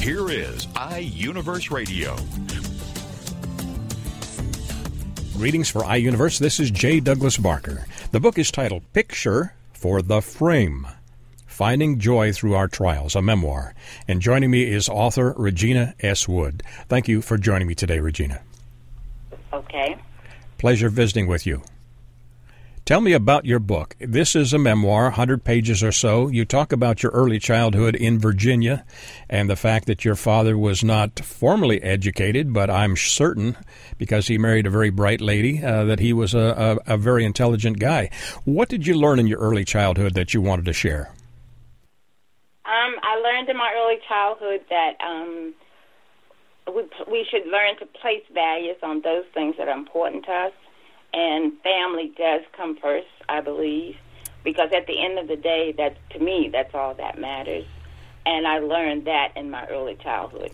Here is iUniverse Radio. Greetings for iUniverse. This is J. Douglas Barker. The book is titled Picture for the Frame Finding Joy Through Our Trials, a memoir. And joining me is author Regina S. Wood. Thank you for joining me today, Regina. Okay. Pleasure visiting with you. Tell me about your book. This is a memoir, 100 pages or so. You talk about your early childhood in Virginia and the fact that your father was not formally educated, but I'm certain, because he married a very bright lady, uh, that he was a, a, a very intelligent guy. What did you learn in your early childhood that you wanted to share? Um, I learned in my early childhood that um, we, we should learn to place values on those things that are important to us, and family does come first, I believe, because at the end of the day, that to me, that's all that matters, and I learned that in my early childhood.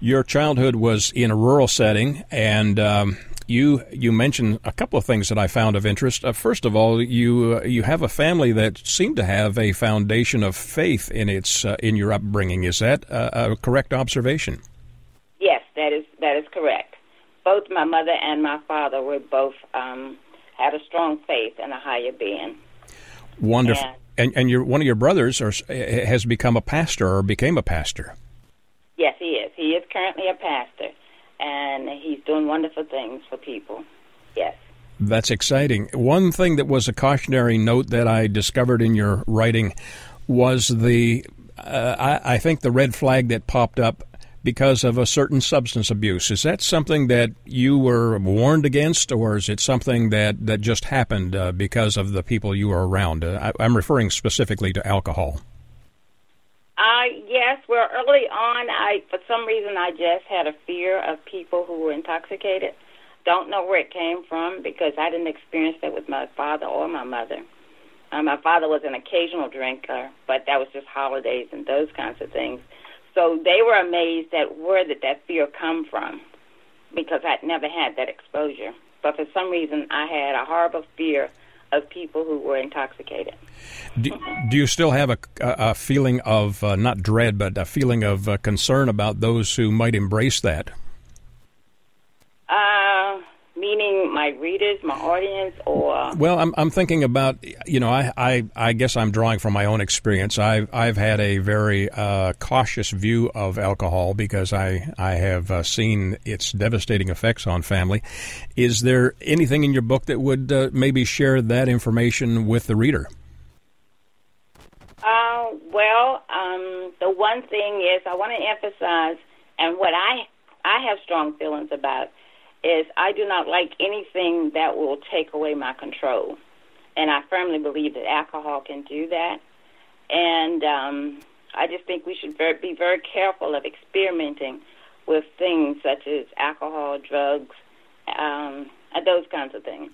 Your childhood was in a rural setting, and um, you you mentioned a couple of things that I found of interest. Uh, first of all, you uh, you have a family that seemed to have a foundation of faith in its uh, in your upbringing. Is that a correct observation? Yes, that is that is correct. Both my mother and my father were both um, had a strong faith in a higher being. Wonderful. And and, and your one of your brothers are, has become a pastor or became a pastor. Yes, he is. He is currently a pastor and he's doing wonderful things for people. Yes. That's exciting. One thing that was a cautionary note that I discovered in your writing was the, uh, I, I think, the red flag that popped up because of a certain substance abuse. Is that something that you were warned against, or is it something that, that just happened uh, because of the people you were around? Uh, I, I'm referring specifically to alcohol. Uh, yes. Well, early on, I for some reason I just had a fear of people who were intoxicated. Don't know where it came from because I didn't experience that with my father or my mother. Uh, my father was an occasional drinker, but that was just holidays and those kinds of things. So they were amazed at where did that fear come from because I'd never had that exposure. But for some reason, I had a horrible fear of people who were intoxicated. Do, do you still have a, a feeling of uh, not dread, but a feeling of uh, concern about those who might embrace that? Uh, meaning my readers, my audience, or well, I'm I'm thinking about you know I I, I guess I'm drawing from my own experience. I've I've had a very uh, cautious view of alcohol because I I have uh, seen its devastating effects on family. Is there anything in your book that would uh, maybe share that information with the reader? Uh, well, um, the one thing is I want to emphasize, and what I I have strong feelings about is I do not like anything that will take away my control. And I firmly believe that alcohol can do that. And um, I just think we should very, be very careful of experimenting with things such as alcohol, drugs, um, those kinds of things.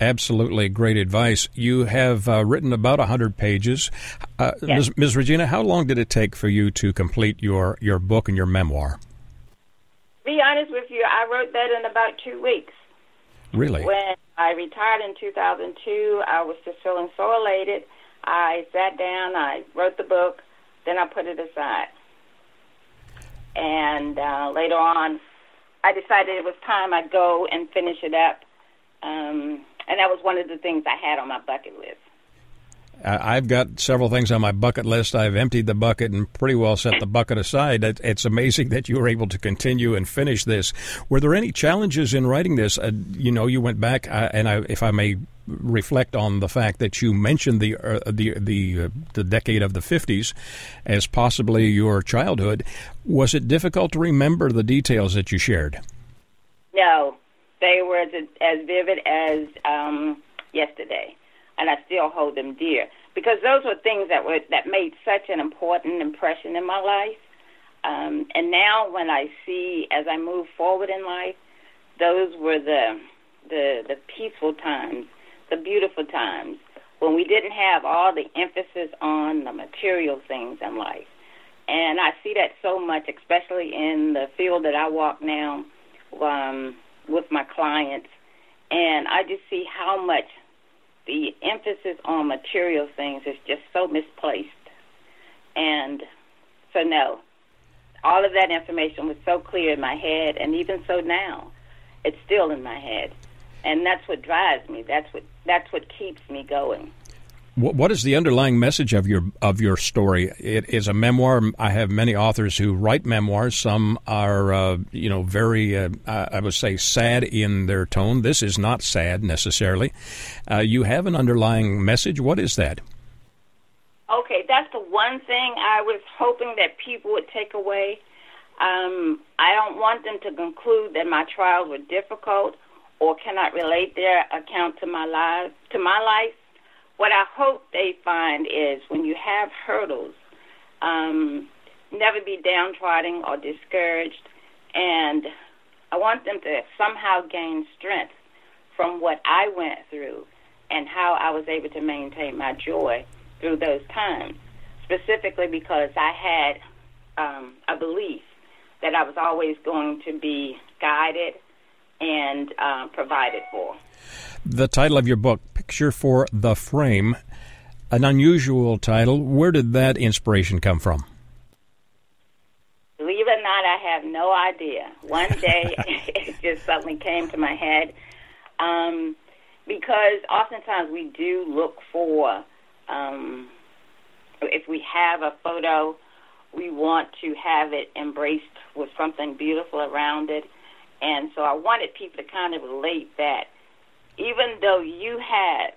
Absolutely great advice. You have uh, written about 100 pages. Uh, yes. Ms., Ms. Regina, how long did it take for you to complete your, your book and your memoir? Be honest with you, I wrote that in about two weeks. Really? When I retired in 2002, I was just feeling so elated. I sat down, I wrote the book, then I put it aside. And uh, later on, I decided it was time I'd go and finish it up. Um, and that was one of the things I had on my bucket list. I've got several things on my bucket list. I've emptied the bucket and pretty well set the bucket aside. It's amazing that you were able to continue and finish this. Were there any challenges in writing this? Uh, you know, you went back, uh, and I, if I may reflect on the fact that you mentioned the uh, the the uh, the decade of the 50s as possibly your childhood. Was it difficult to remember the details that you shared? No, they were as, as vivid as um, yesterday and I still hold them dear because those were things that were that made such an important impression in my life. Um, and now, when I see as I move forward in life, those were the the the peaceful times, the beautiful times when we didn't have all the emphasis on the material things in life. And I see that so much, especially in the field that I walk now um, with my clients. And I just see how much the emphasis on material things is just so misplaced. And so, no, all of that information was so clear in my head, and even so now, it's still in my head. And that's what drives me. That's what that's what keeps me going. What is the underlying message of your of your story? It is a memoir. I have many authors who write memoirs. Some are, uh, you know, very, uh, I would say, sad in their tone. This is not sad necessarily. Uh, you have an underlying message. What is that? Okay, that's the one thing I was hoping that people would take away. Um, I don't want them to conclude that my trials were difficult or cannot relate their account to my life. To my life what I hope they find is when you have hurdles, um, never be downtrodden or discouraged. And I want them to somehow gain strength from what I went through and how I was able to maintain my joy through those times, specifically because I had um, a belief that I was always going to be guided and uh, provided for. The title of your book, Picture for the Frame, an unusual title. Where did that inspiration come from? Believe it or not, I have no idea. One day, it just suddenly came to my head. Um, because oftentimes we do look for, um, if we have a photo, we want to have it embraced with something beautiful around it. And so I wanted people to kind of relate that even though you have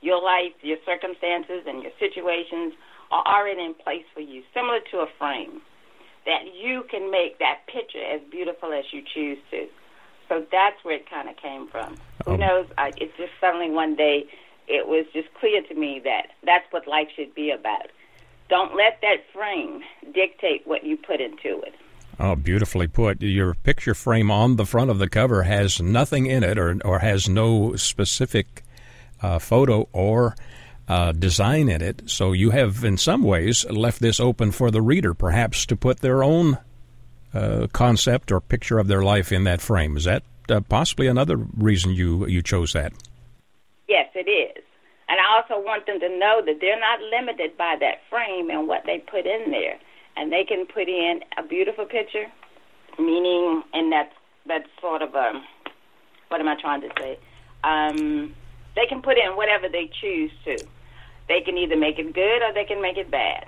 your life, your circumstances, and your situations are already in place for you, similar to a frame, that you can make that picture as beautiful as you choose to. So that's where it kind of came from. Who oh. knows? I, it's just suddenly one day it was just clear to me that that's what life should be about. Don't let that frame dictate what you put into it. Oh, beautifully put. Your picture frame on the front of the cover has nothing in it or, or has no specific uh, photo or uh, design in it. So you have, in some ways, left this open for the reader, perhaps to put their own uh, concept or picture of their life in that frame. Is that uh, possibly another reason you, you chose that? Yes, it is. And I also want them to know that they're not limited by that frame and what they put in there and they can put in a beautiful picture, meaning, and that's that's sort of a what am I trying to say? Um, they can put in whatever they choose to. They can either make it good or they can make it bad.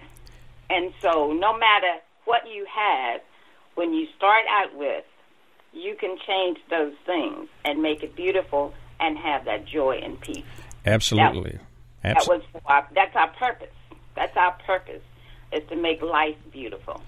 And so, no matter what you have, when you start out with, you can change those things and make it beautiful and have that joy and peace. Absolutely. That, that was our, that's our purpose. That's our purpose is to make life beautiful.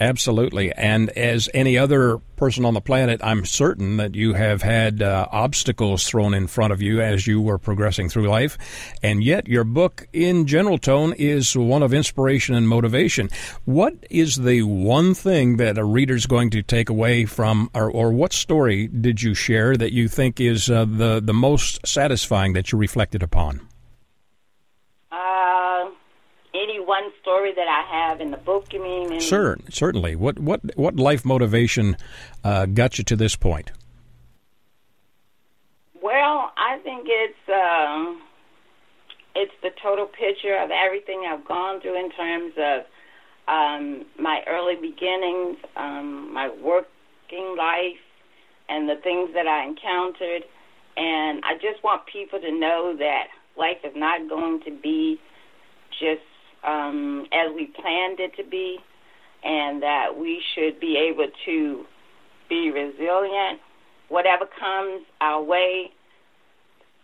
Absolutely. And as any other person on the planet, I'm certain that you have had uh, obstacles thrown in front of you as you were progressing through life. And yet, your book, in general tone, is one of inspiration and motivation. What is the one thing that a reader's going to take away from, or, or what story did you share that you think is uh, the, the most satisfying that you reflected upon? any one story that I have in the book? You mean? Sure, certainly. What what what life motivation uh, got you to this point? Well, I think it's um, it's the total picture of everything I've gone through in terms of um, my early beginnings, um, my working life, and the things that I encountered. And I just want people to know that life is not going to be just um, as we planned it to be, and that we should be able to be resilient. Whatever comes our way,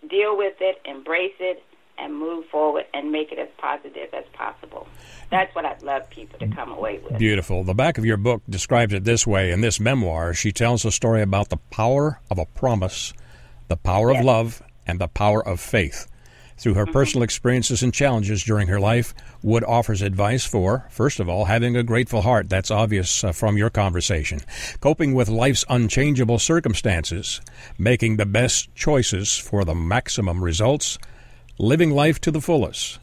deal with it, embrace it, and move forward and make it as positive as possible. That's what I'd love people to come away with. Beautiful. The back of your book describes it this way in this memoir. She tells a story about the power of a promise, the power yes. of love, and the power of faith. Through her mm-hmm. personal experiences and challenges during her life, Wood offers advice for, first of all, having a grateful heart. That's obvious uh, from your conversation. Coping with life's unchangeable circumstances, making the best choices for the maximum results, living life to the fullest,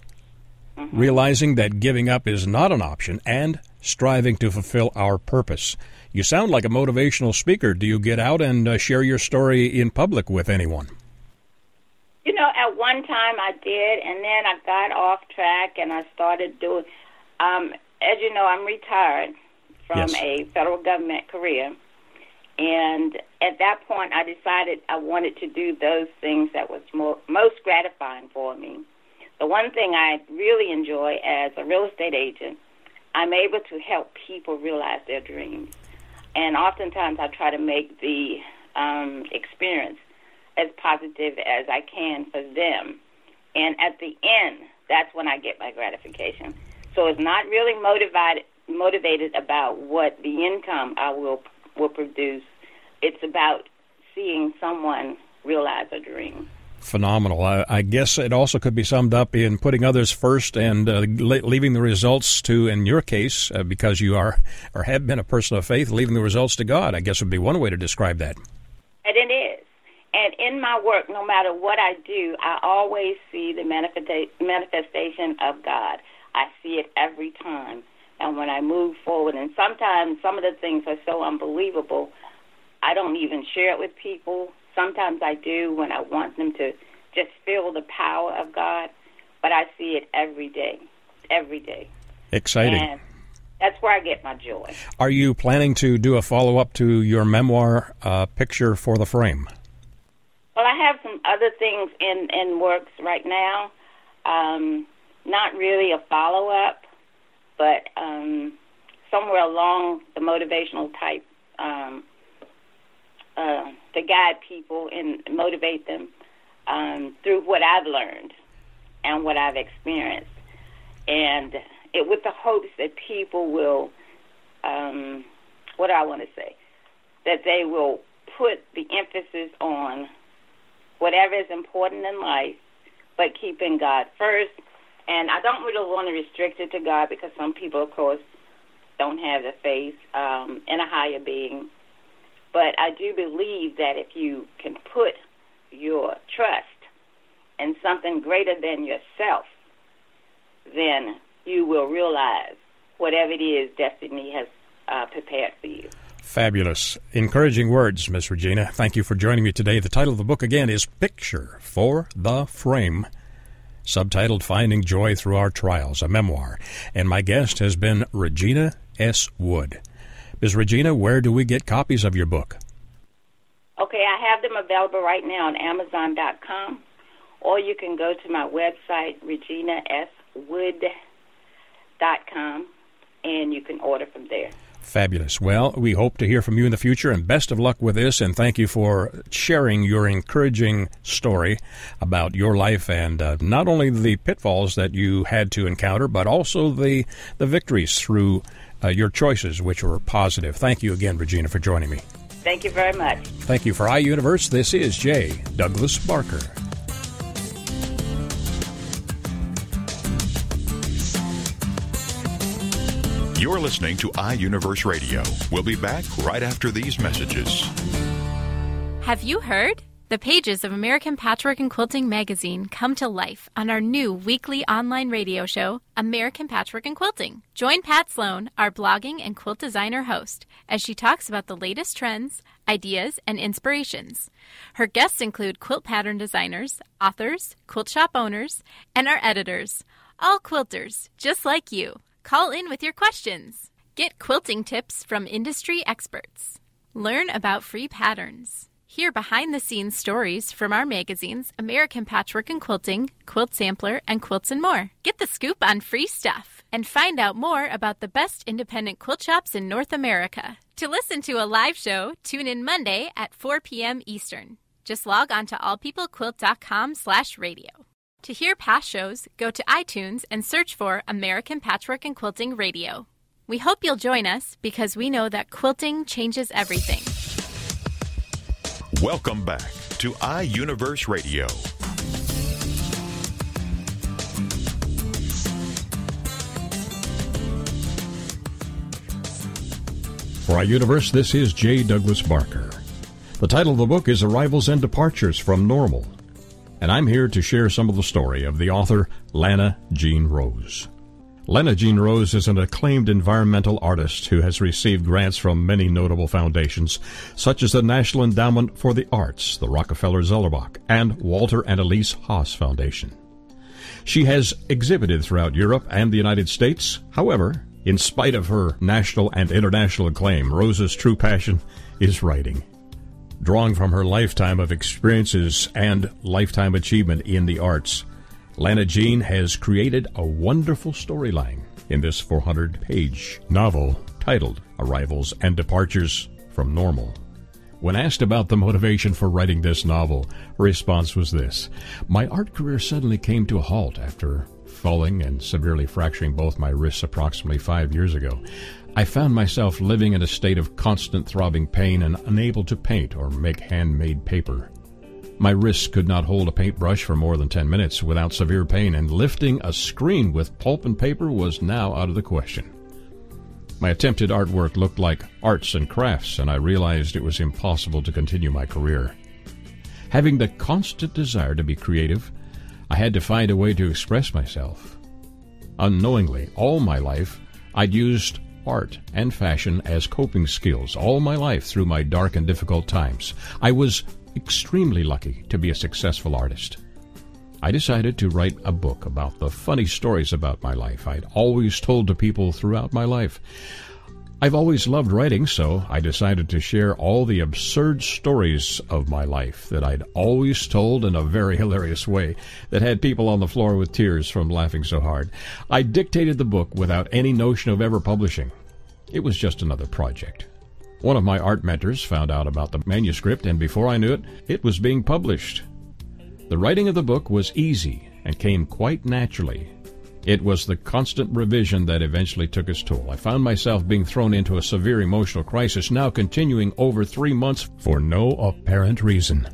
mm-hmm. realizing that giving up is not an option, and striving to fulfill our purpose. You sound like a motivational speaker. Do you get out and uh, share your story in public with anyone? You know, at one time I did, and then I got off track and I started doing. Um, as you know, I'm retired from yes. a federal government career, and at that point, I decided I wanted to do those things that was more, most gratifying for me. The one thing I really enjoy as a real estate agent, I'm able to help people realize their dreams, and oftentimes I try to make the um, experience as positive as I can for them. And at the end, that's when I get my gratification. So it's not really motivated motivated about what the income I will will produce. It's about seeing someone realize a dream. Phenomenal. I, I guess it also could be summed up in putting others first and uh, leaving the results to, in your case, uh, because you are or have been a person of faith, leaving the results to God. I guess would be one way to describe that. And it. And in my work, no matter what I do, I always see the manifestation of God. I see it every time. And when I move forward, and sometimes some of the things are so unbelievable, I don't even share it with people. Sometimes I do when I want them to just feel the power of God, but I see it every day, every day. Exciting. And that's where I get my joy. Are you planning to do a follow up to your memoir, uh, Picture for the Frame? Well, I have some other things in in works right now. Um, not really a follow up, but um, somewhere along the motivational type um, uh, to guide people and motivate them um, through what I've learned and what I've experienced, and it with the hopes that people will, um, what I want to say, that they will put the emphasis on whatever is important in life, but keeping God first. And I don't really want to restrict it to God because some people, of course, don't have the faith um, in a higher being. But I do believe that if you can put your trust in something greater than yourself, then you will realize whatever it is destiny has uh, prepared for you. Fabulous. Encouraging words, Miss Regina. Thank you for joining me today. The title of the book again is Picture for the Frame, subtitled Finding Joy Through Our Trials, a memoir. And my guest has been Regina S. Wood. Ms. Regina, where do we get copies of your book? Okay, I have them available right now on Amazon.com, or you can go to my website, reginaswood.com, and you can order from there. Fabulous. Well, we hope to hear from you in the future, and best of luck with this. And thank you for sharing your encouraging story about your life and uh, not only the pitfalls that you had to encounter, but also the the victories through uh, your choices, which were positive. Thank you again, Regina, for joining me. Thank you very much. Thank you for iUniverse. This is J. Douglas Barker. You're listening to iUniverse Radio. We'll be back right after these messages. Have you heard? The pages of American Patchwork and Quilting magazine come to life on our new weekly online radio show, American Patchwork and Quilting. Join Pat Sloan, our blogging and quilt designer host, as she talks about the latest trends, ideas, and inspirations. Her guests include quilt pattern designers, authors, quilt shop owners, and our editors, all quilters, just like you. Call in with your questions. Get quilting tips from industry experts. Learn about free patterns. Hear behind the scenes stories from our magazines American Patchwork and Quilting, Quilt Sampler, and Quilts and More. Get the scoop on free stuff and find out more about the best independent quilt shops in North America. To listen to a live show, tune in Monday at 4 p.m. Eastern. Just log on to allpeoplequilt.com slash radio. To hear past shows, go to iTunes and search for American Patchwork and Quilting Radio. We hope you'll join us because we know that quilting changes everything. Welcome back to iUniverse Radio. For iUniverse, this is J. Douglas Barker. The title of the book is Arrivals and Departures from Normal and I'm here to share some of the story of the author Lana Jean Rose. Lana Jean Rose is an acclaimed environmental artist who has received grants from many notable foundations, such as the National Endowment for the Arts, the Rockefeller Zellerbach, and Walter and Elise Haas Foundation. She has exhibited throughout Europe and the United States. However, in spite of her national and international acclaim, Rose's true passion is writing. Drawing from her lifetime of experiences and lifetime achievement in the arts, Lana Jean has created a wonderful storyline in this 400 page novel titled Arrivals and Departures from Normal. When asked about the motivation for writing this novel, her response was this My art career suddenly came to a halt after falling and severely fracturing both my wrists approximately five years ago, I found myself living in a state of constant throbbing pain and unable to paint or make handmade paper. My wrists could not hold a paintbrush for more than 10 minutes without severe pain, and lifting a screen with pulp and paper was now out of the question. My attempted artwork looked like arts and crafts, and I realized it was impossible to continue my career. Having the constant desire to be creative, I had to find a way to express myself. Unknowingly, all my life, I'd used art and fashion as coping skills all my life through my dark and difficult times. I was extremely lucky to be a successful artist. I decided to write a book about the funny stories about my life I'd always told to people throughout my life. I've always loved writing, so I decided to share all the absurd stories of my life that I'd always told in a very hilarious way that had people on the floor with tears from laughing so hard. I dictated the book without any notion of ever publishing. It was just another project. One of my art mentors found out about the manuscript, and before I knew it, it was being published. The writing of the book was easy and came quite naturally it was the constant revision that eventually took its toll. I found myself being thrown into a severe emotional crisis, now continuing over three months for no apparent reason.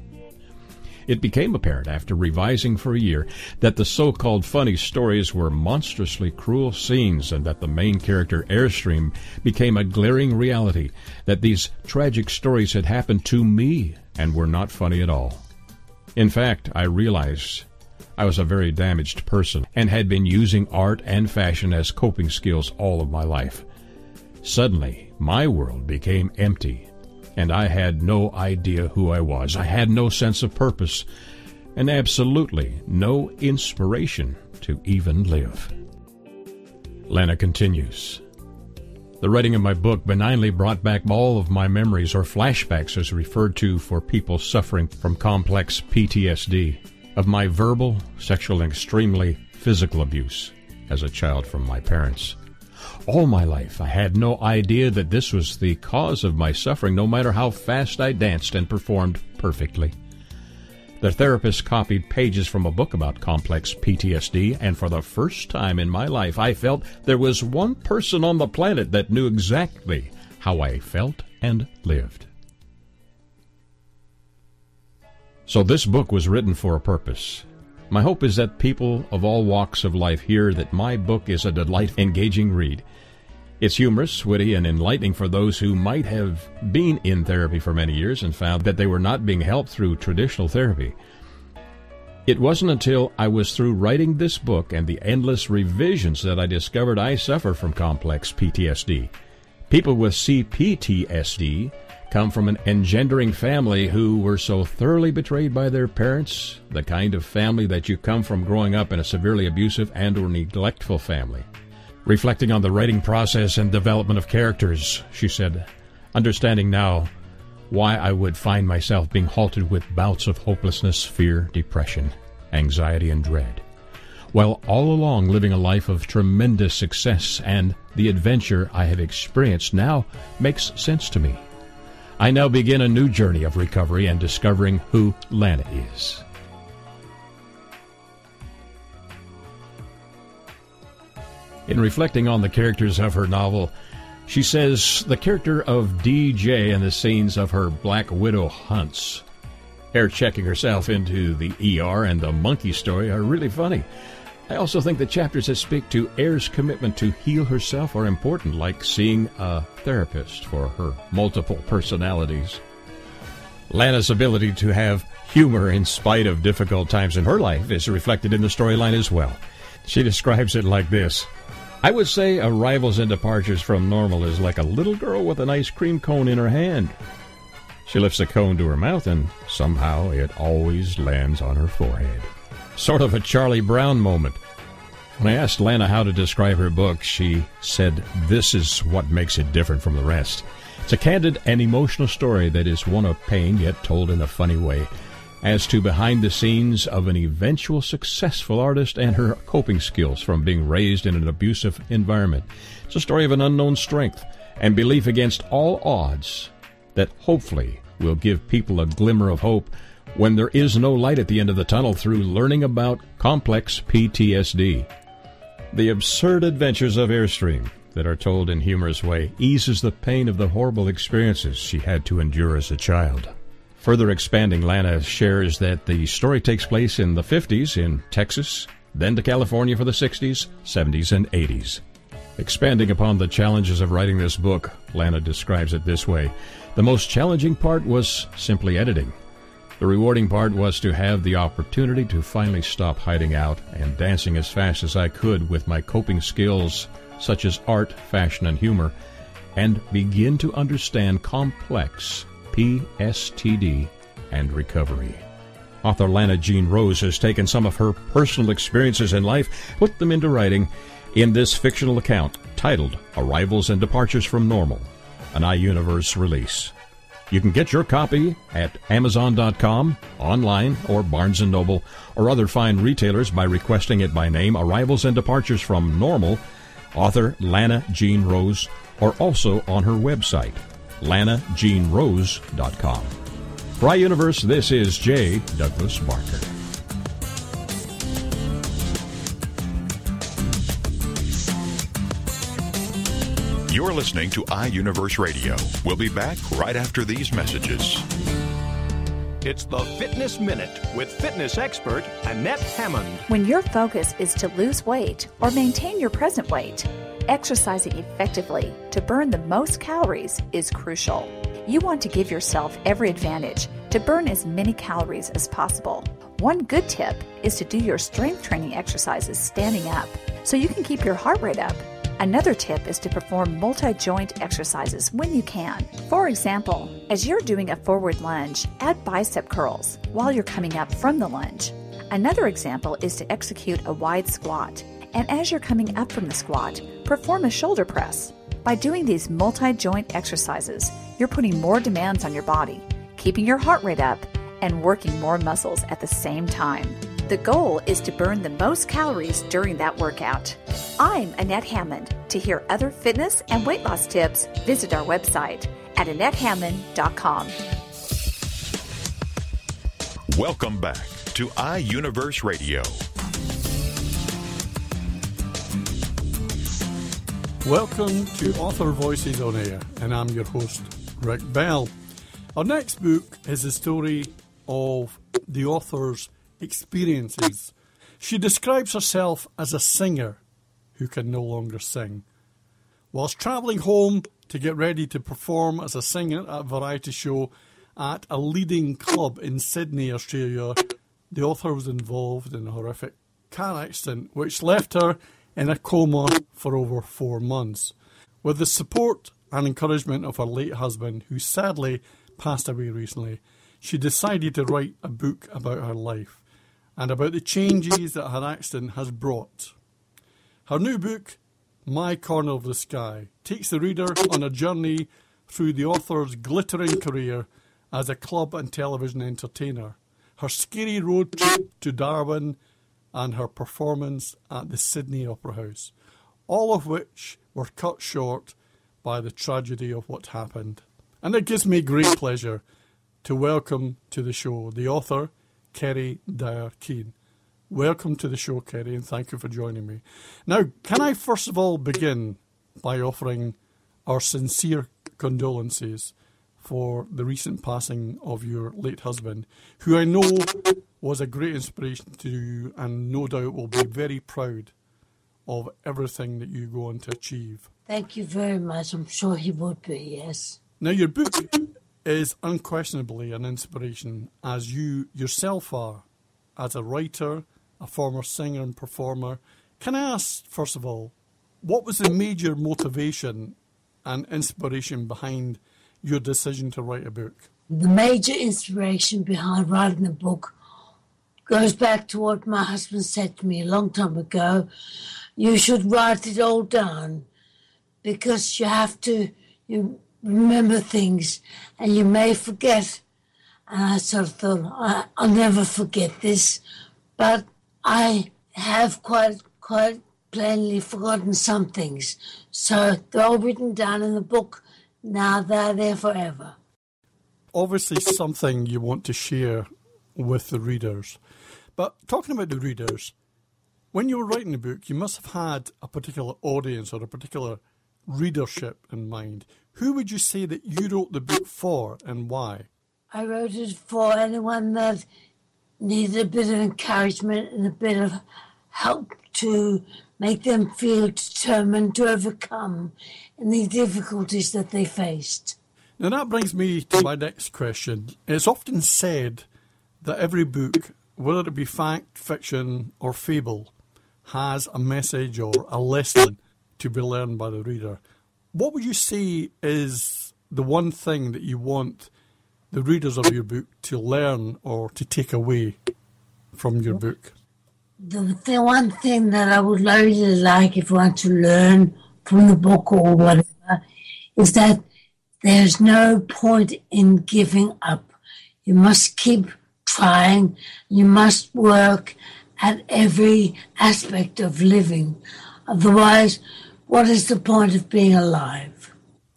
It became apparent after revising for a year that the so called funny stories were monstrously cruel scenes and that the main character, Airstream, became a glaring reality, that these tragic stories had happened to me and were not funny at all. In fact, I realized I was a very damaged person and had been using art and fashion as coping skills all of my life. Suddenly, my world became empty, and I had no idea who I was. I had no sense of purpose, and absolutely no inspiration to even live. Lena continues. The writing of my book benignly brought back all of my memories or flashbacks as referred to for people suffering from complex PTSD of my verbal, sexual, and extremely physical abuse as a child from my parents. All my life, I had no idea that this was the cause of my suffering, no matter how fast I danced and performed perfectly. The therapist copied pages from a book about complex PTSD, and for the first time in my life, I felt there was one person on the planet that knew exactly how I felt and lived. So this book was written for a purpose. My hope is that people of all walks of life hear that my book is a delight, engaging read. It's humorous, witty, and enlightening for those who might have been in therapy for many years and found that they were not being helped through traditional therapy. It wasn't until I was through writing this book and the endless revisions that I discovered I suffer from complex PTSD. People with CPTSD come from an engendering family who were so thoroughly betrayed by their parents, the kind of family that you come from growing up in a severely abusive and or neglectful family. Reflecting on the writing process and development of characters, she said, understanding now why I would find myself being halted with bouts of hopelessness, fear, depression, anxiety, and dread, while all along living a life of tremendous success and the adventure I have experienced now makes sense to me. I now begin a new journey of recovery and discovering who Lana is. In reflecting on the characters of her novel, she says the character of DJ and the scenes of her Black Widow hunts, air checking herself into the ER, and the monkey story are really funny. I also think the chapters that speak to Air's commitment to heal herself are important, like seeing a therapist for her multiple personalities. Lana's ability to have humor in spite of difficult times in her life is reflected in the storyline as well. She describes it like this I would say arrivals and departures from normal is like a little girl with an ice cream cone in her hand. She lifts the cone to her mouth and somehow it always lands on her forehead. Sort of a Charlie Brown moment. When I asked Lana how to describe her book, she said, This is what makes it different from the rest. It's a candid and emotional story that is one of pain, yet told in a funny way. As to behind the scenes of an eventual successful artist and her coping skills from being raised in an abusive environment. It's a story of an unknown strength and belief against all odds that hopefully will give people a glimmer of hope when there is no light at the end of the tunnel through learning about complex PTSD. The absurd adventures of Airstream that are told in humorous way eases the pain of the horrible experiences she had to endure as a child. Further expanding, Lana shares that the story takes place in the 50s in Texas, then to California for the 60s, 70s, and 80s. Expanding upon the challenges of writing this book, Lana describes it this way The most challenging part was simply editing. The rewarding part was to have the opportunity to finally stop hiding out and dancing as fast as I could with my coping skills, such as art, fashion, and humor, and begin to understand complex PSTD and recovery. Author Lana Jean Rose has taken some of her personal experiences in life, put them into writing in this fictional account titled Arrivals and Departures from Normal, an iUniverse release. You can get your copy at Amazon.com, online, or Barnes & Noble, or other fine retailers by requesting it by name, Arrivals and Departures from Normal, author Lana Jean Rose, or also on her website, lanajeanrose.com. For iUniverse, this is J. Douglas Barker. You're listening to iUniverse Radio. We'll be back right after these messages. It's the Fitness Minute with fitness expert Annette Hammond. When your focus is to lose weight or maintain your present weight, exercising effectively to burn the most calories is crucial. You want to give yourself every advantage to burn as many calories as possible. One good tip is to do your strength training exercises standing up so you can keep your heart rate up Another tip is to perform multi joint exercises when you can. For example, as you're doing a forward lunge, add bicep curls while you're coming up from the lunge. Another example is to execute a wide squat, and as you're coming up from the squat, perform a shoulder press. By doing these multi joint exercises, you're putting more demands on your body, keeping your heart rate up, and working more muscles at the same time. The goal is to burn the most calories during that workout. I'm Annette Hammond. To hear other fitness and weight loss tips, visit our website at AnnetteHammond.com. Welcome back to iUniverse Radio. Welcome to Author Voices on Air, and I'm your host, Rick Bell. Our next book is the story of the author's experiences. She describes herself as a singer who can no longer sing. Whilst travelling home to get ready to perform as a singer at a variety show at a leading club in Sydney, Australia, the author was involved in a horrific car accident which left her in a coma for over four months. With the support and encouragement of her late husband, who sadly passed away recently, she decided to write a book about her life and about the changes that her accident has brought. Her new book, My Corner of the Sky, takes the reader on a journey through the author's glittering career as a club and television entertainer, her scary road trip to Darwin, and her performance at the Sydney Opera House, all of which were cut short by the tragedy of what happened. And it gives me great pleasure to welcome to the show the author, Kerri Dyer Keen. Welcome to the show, Kerri, and thank you for joining me. Now, can I first of all begin by offering our sincere condolences for the recent passing of your late husband, who I know was a great inspiration to you, and no doubt will be very proud of everything that you go on to achieve. Thank you very much. I'm sure he would be, yes. Now, your book is unquestionably an inspiration, as you yourself are, as a writer, a former singer and performer. Can I ask, first of all, what was the major motivation and inspiration behind your decision to write a book? The major inspiration behind writing the book goes back to what my husband said to me a long time ago. You should write it all down because you have to you remember things and you may forget. And I sort of thought, I, I'll never forget this. But I have quite, quite plainly forgotten some things. So they're all written down in the book. Now they're there forever. Obviously, something you want to share with the readers. But talking about the readers, when you were writing the book, you must have had a particular audience or a particular readership in mind. Who would you say that you wrote the book for and why? I wrote it for anyone that needed a bit of encouragement and a bit of help to make them feel determined to overcome any difficulties that they faced. Now that brings me to my next question. It's often said that every book, whether it be fact, fiction, or fable, has a message or a lesson to be learned by the reader. What would you say is the one thing that you want the readers of your book to learn or to take away from your book? The, the one thing that I would really like if you want to learn from the book or whatever is that there's no point in giving up. You must keep trying. You must work at every aspect of living. Otherwise, what is the point of being alive?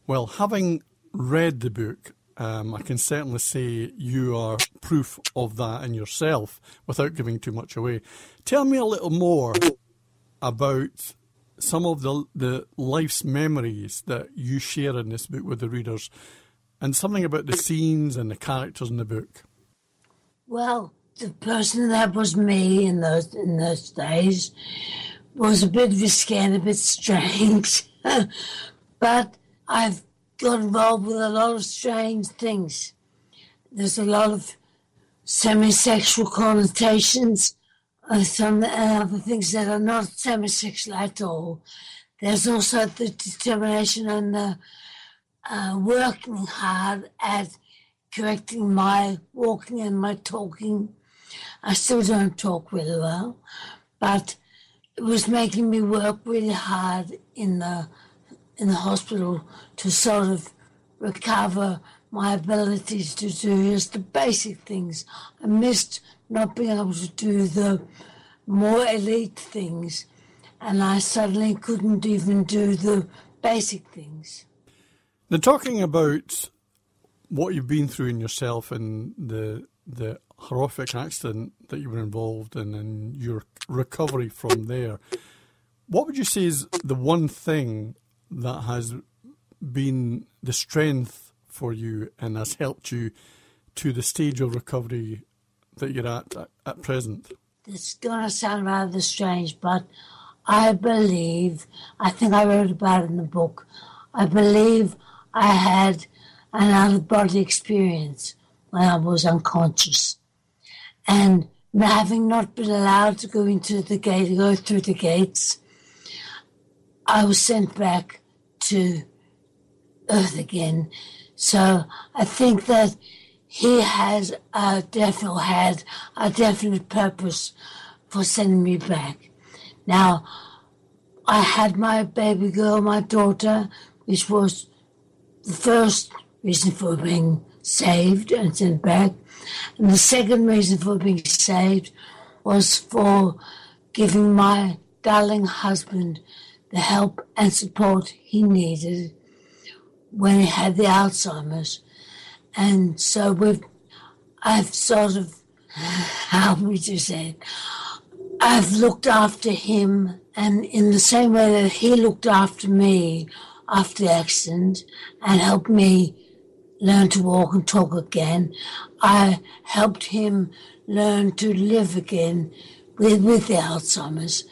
Well, having read the book, um, I can certainly say you are proof of that in yourself without giving too much away. Tell me a little more about some of the, the life's memories that you share in this book with the readers and something about the scenes and the characters in the book. Well, the person that was me in those in those days was a bit risky and a bit strange, but I've got involved with a lot of strange things. There's a lot of semi-sexual connotations and some other things that are not semi-sexual at all. There's also the determination and the uh, working hard at correcting my walking and my talking. I still don't talk really well, but it was making me work really hard in the in the hospital to sort of recover my abilities to do just the basic things. I missed not being able to do the more elite things, and I suddenly couldn't even do the basic things. Now, talking about what you've been through in yourself and the the horrific accident that you were involved in and your recovery from there, what would you say is the one thing that has been the strength for you and has helped you to the stage of recovery that you're at at, present? It's going to sound rather strange, but I believe, I think I wrote about it in the book, I believe I had an out of body experience when I was unconscious. And having not been allowed to go into the gate, go through the gates, I was sent back to Earth again. So I think that he has uh, a definite had a definite purpose for sending me back. Now, I had my baby girl, my daughter, which was the first reason for being saved and sent back. And the second reason for being saved was for giving my darling husband the help and support he needed when he had the Alzheimer's. And so we've, I've sort of, how would you say it? I've looked after him, and in the same way that he looked after me after the accident and helped me learn to walk and talk again. I helped him learn to live again with, with the Alzheimer's.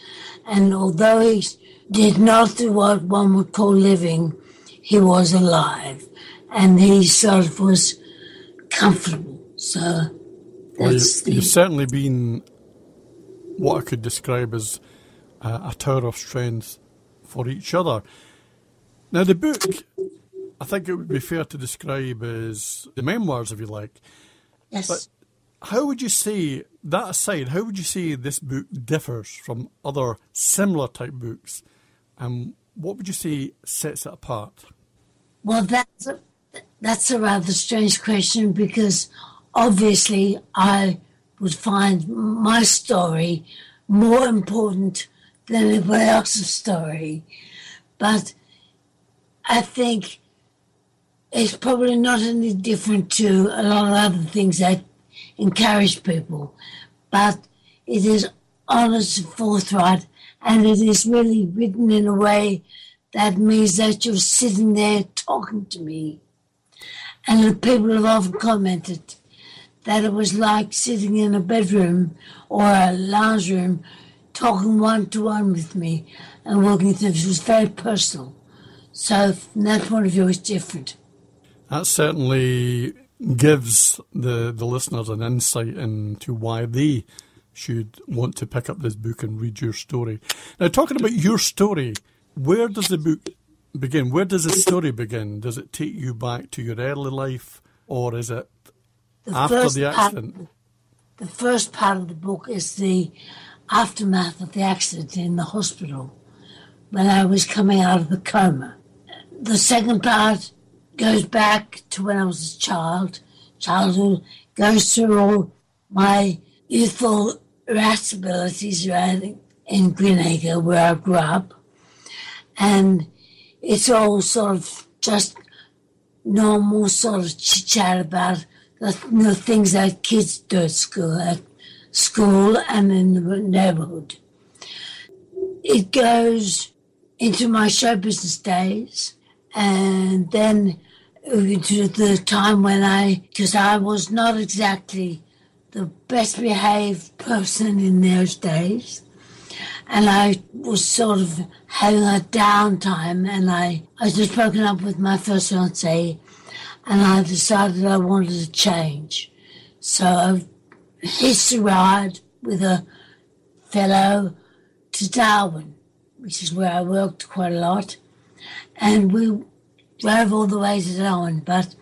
And although he did not do what one would call living, he was alive and he sort of was comfortable. So well, you've, the... you've, certainly been what I could describe as a, a tower of strength for each other. Now, the book, I think it would be fair to describe as the memoirs, if you like. Yes. But how would you say, that aside, how would you say this book differs from other similar type books? And what would you say sets it apart? Well, that's a, that's a rather strange question because obviously I would find my story more important than anybody else's story. But I think it's probably not any different to a lot of other things that encourage people. But it is honest and forthright, and it is really written in a way that means that you're sitting there talking to me. And people have often commented that it was like sitting in a bedroom or a lounge room talking one to one with me and walking through it. was very personal. So from that point of view, it's different. That certainly gives the, the listeners an insight into why they should want to pick up this book and read your story. Now, talking about your story, where does the book begin? Where does the story begin? Does it take you back to your early life, or is it the after the accident? Part, the first part of the book is the aftermath of the accident in the hospital when I was coming out of the coma. The second part goes back to when I was a child, childhood, goes through all my youthful irascibilities around in Greenacre where I grew up. And it's all sort of just normal sort of chit chat about the, the things that kids do at school, at school and in the neighborhood. It goes into my show business days and then into the time when I, because I was not exactly the best behaved person in those days. And I was sort of having a downtime and I, I just broken up with my first fiance and I decided I wanted to change. So I hitched a ride with a fellow to Darwin, which is where I worked quite a lot. And we drove all the way to Darwin, but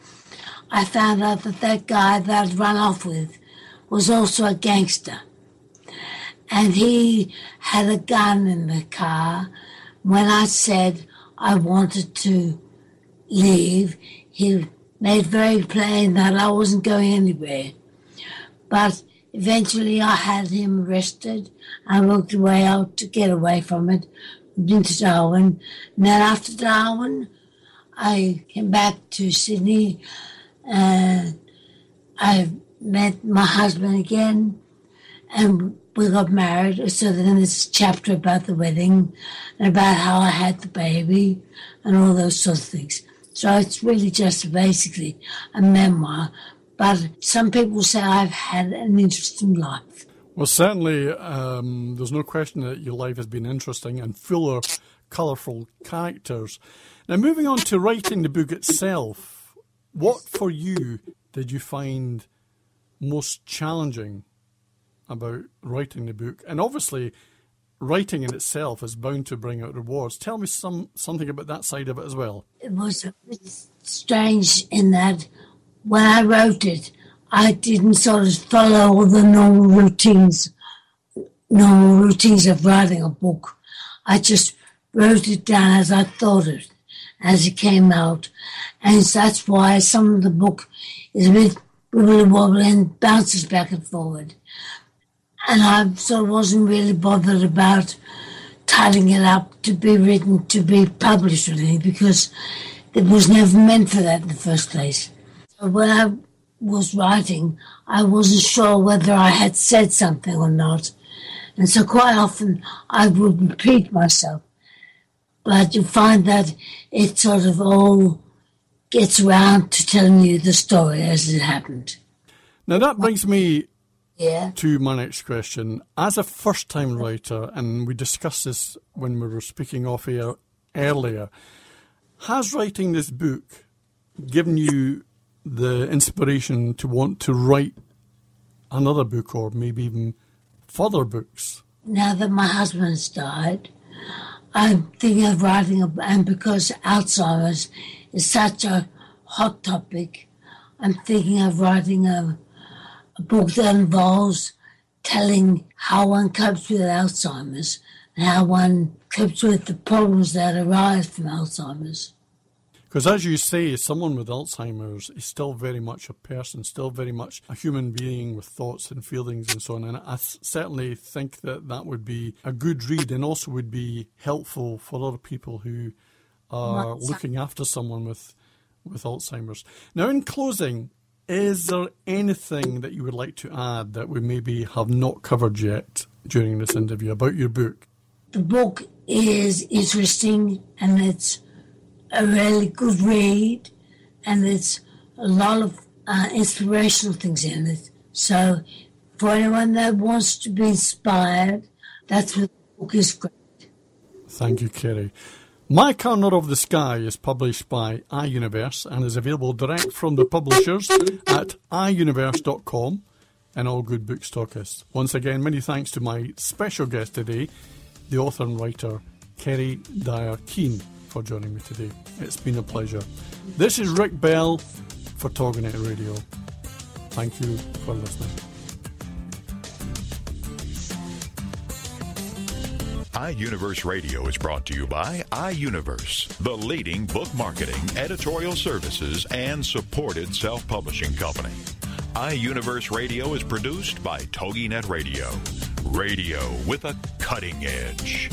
I found out that that guy that I'd run off with was also a gangster. And he had a gun in the car. When I said I wanted to leave, he made very plain that I wasn't going anywhere. But eventually I had him arrested. I worked away out to get away from it, went to Darwin. And then after Darwin, I came back to Sydney and I met my husband again and we got married. So then this chapter about the wedding and about how I had the baby and all those sorts of things. So it's really just basically a memoir. But some people say I've had an interesting life. Well, certainly, um, there's no question that your life has been interesting and full of colourful characters. Now, moving on to writing the book itself, what for you did you find most challenging about writing the book? And obviously, writing in itself is bound to bring out rewards. Tell me some something about that side of it as well. It was strange in that when I wrote it, I didn't sort of follow the normal routines, normal routines of writing a book. I just wrote it down as I thought it as it came out. And that's why some of the book is a bit wibbly wobbly and bounces back and forward. And I sort of wasn't really bothered about tidying it up to be written, to be published really, because it was never meant for that in the first place. So when I was writing, I wasn't sure whether I had said something or not. And so quite often I would repeat myself but you find that it sort of all gets around to telling you the story as it happened. Now that brings me Yeah. to my next question. As a first time writer, and we discussed this when we were speaking off air earlier, has writing this book given you the inspiration to want to write another book or maybe even further books? Now that my husband's died, I'm thinking of writing, a, and because Alzheimer's is such a hot topic, I'm thinking of writing a, a book that involves telling how one copes with Alzheimer's and how one copes with the problems that arise from Alzheimer's. Because as you say, someone with Alzheimer's is still very much a person, still very much a human being with thoughts and feelings and so on. And I certainly think that that would be a good read and also would be helpful for other people who are What's- looking after someone with, with Alzheimer's. Now, in closing, is there anything that you would like to add that we maybe have not covered yet during this interview about your book? The book is interesting and it's a really good read and it's a lot of uh, inspirational things in it. So for anyone that wants to be inspired, that's what the book is great. Thank you, Kerri. My Corner of the Sky is published by iUniverse and is available direct from the publishers at iUniverse.com and all good book. Once again, many thanks to my special guest today, the author and writer Kerri Dyer Keen, for joining me today. It's been a pleasure. This is Rick Bell for TogiNet Radio. Thank you for listening. iUniverse Radio is brought to you by iUniverse, the leading book marketing, editorial services, and supported self publishing company. iUniverse Radio is produced by TogiNet Radio. Radio with a cutting edge.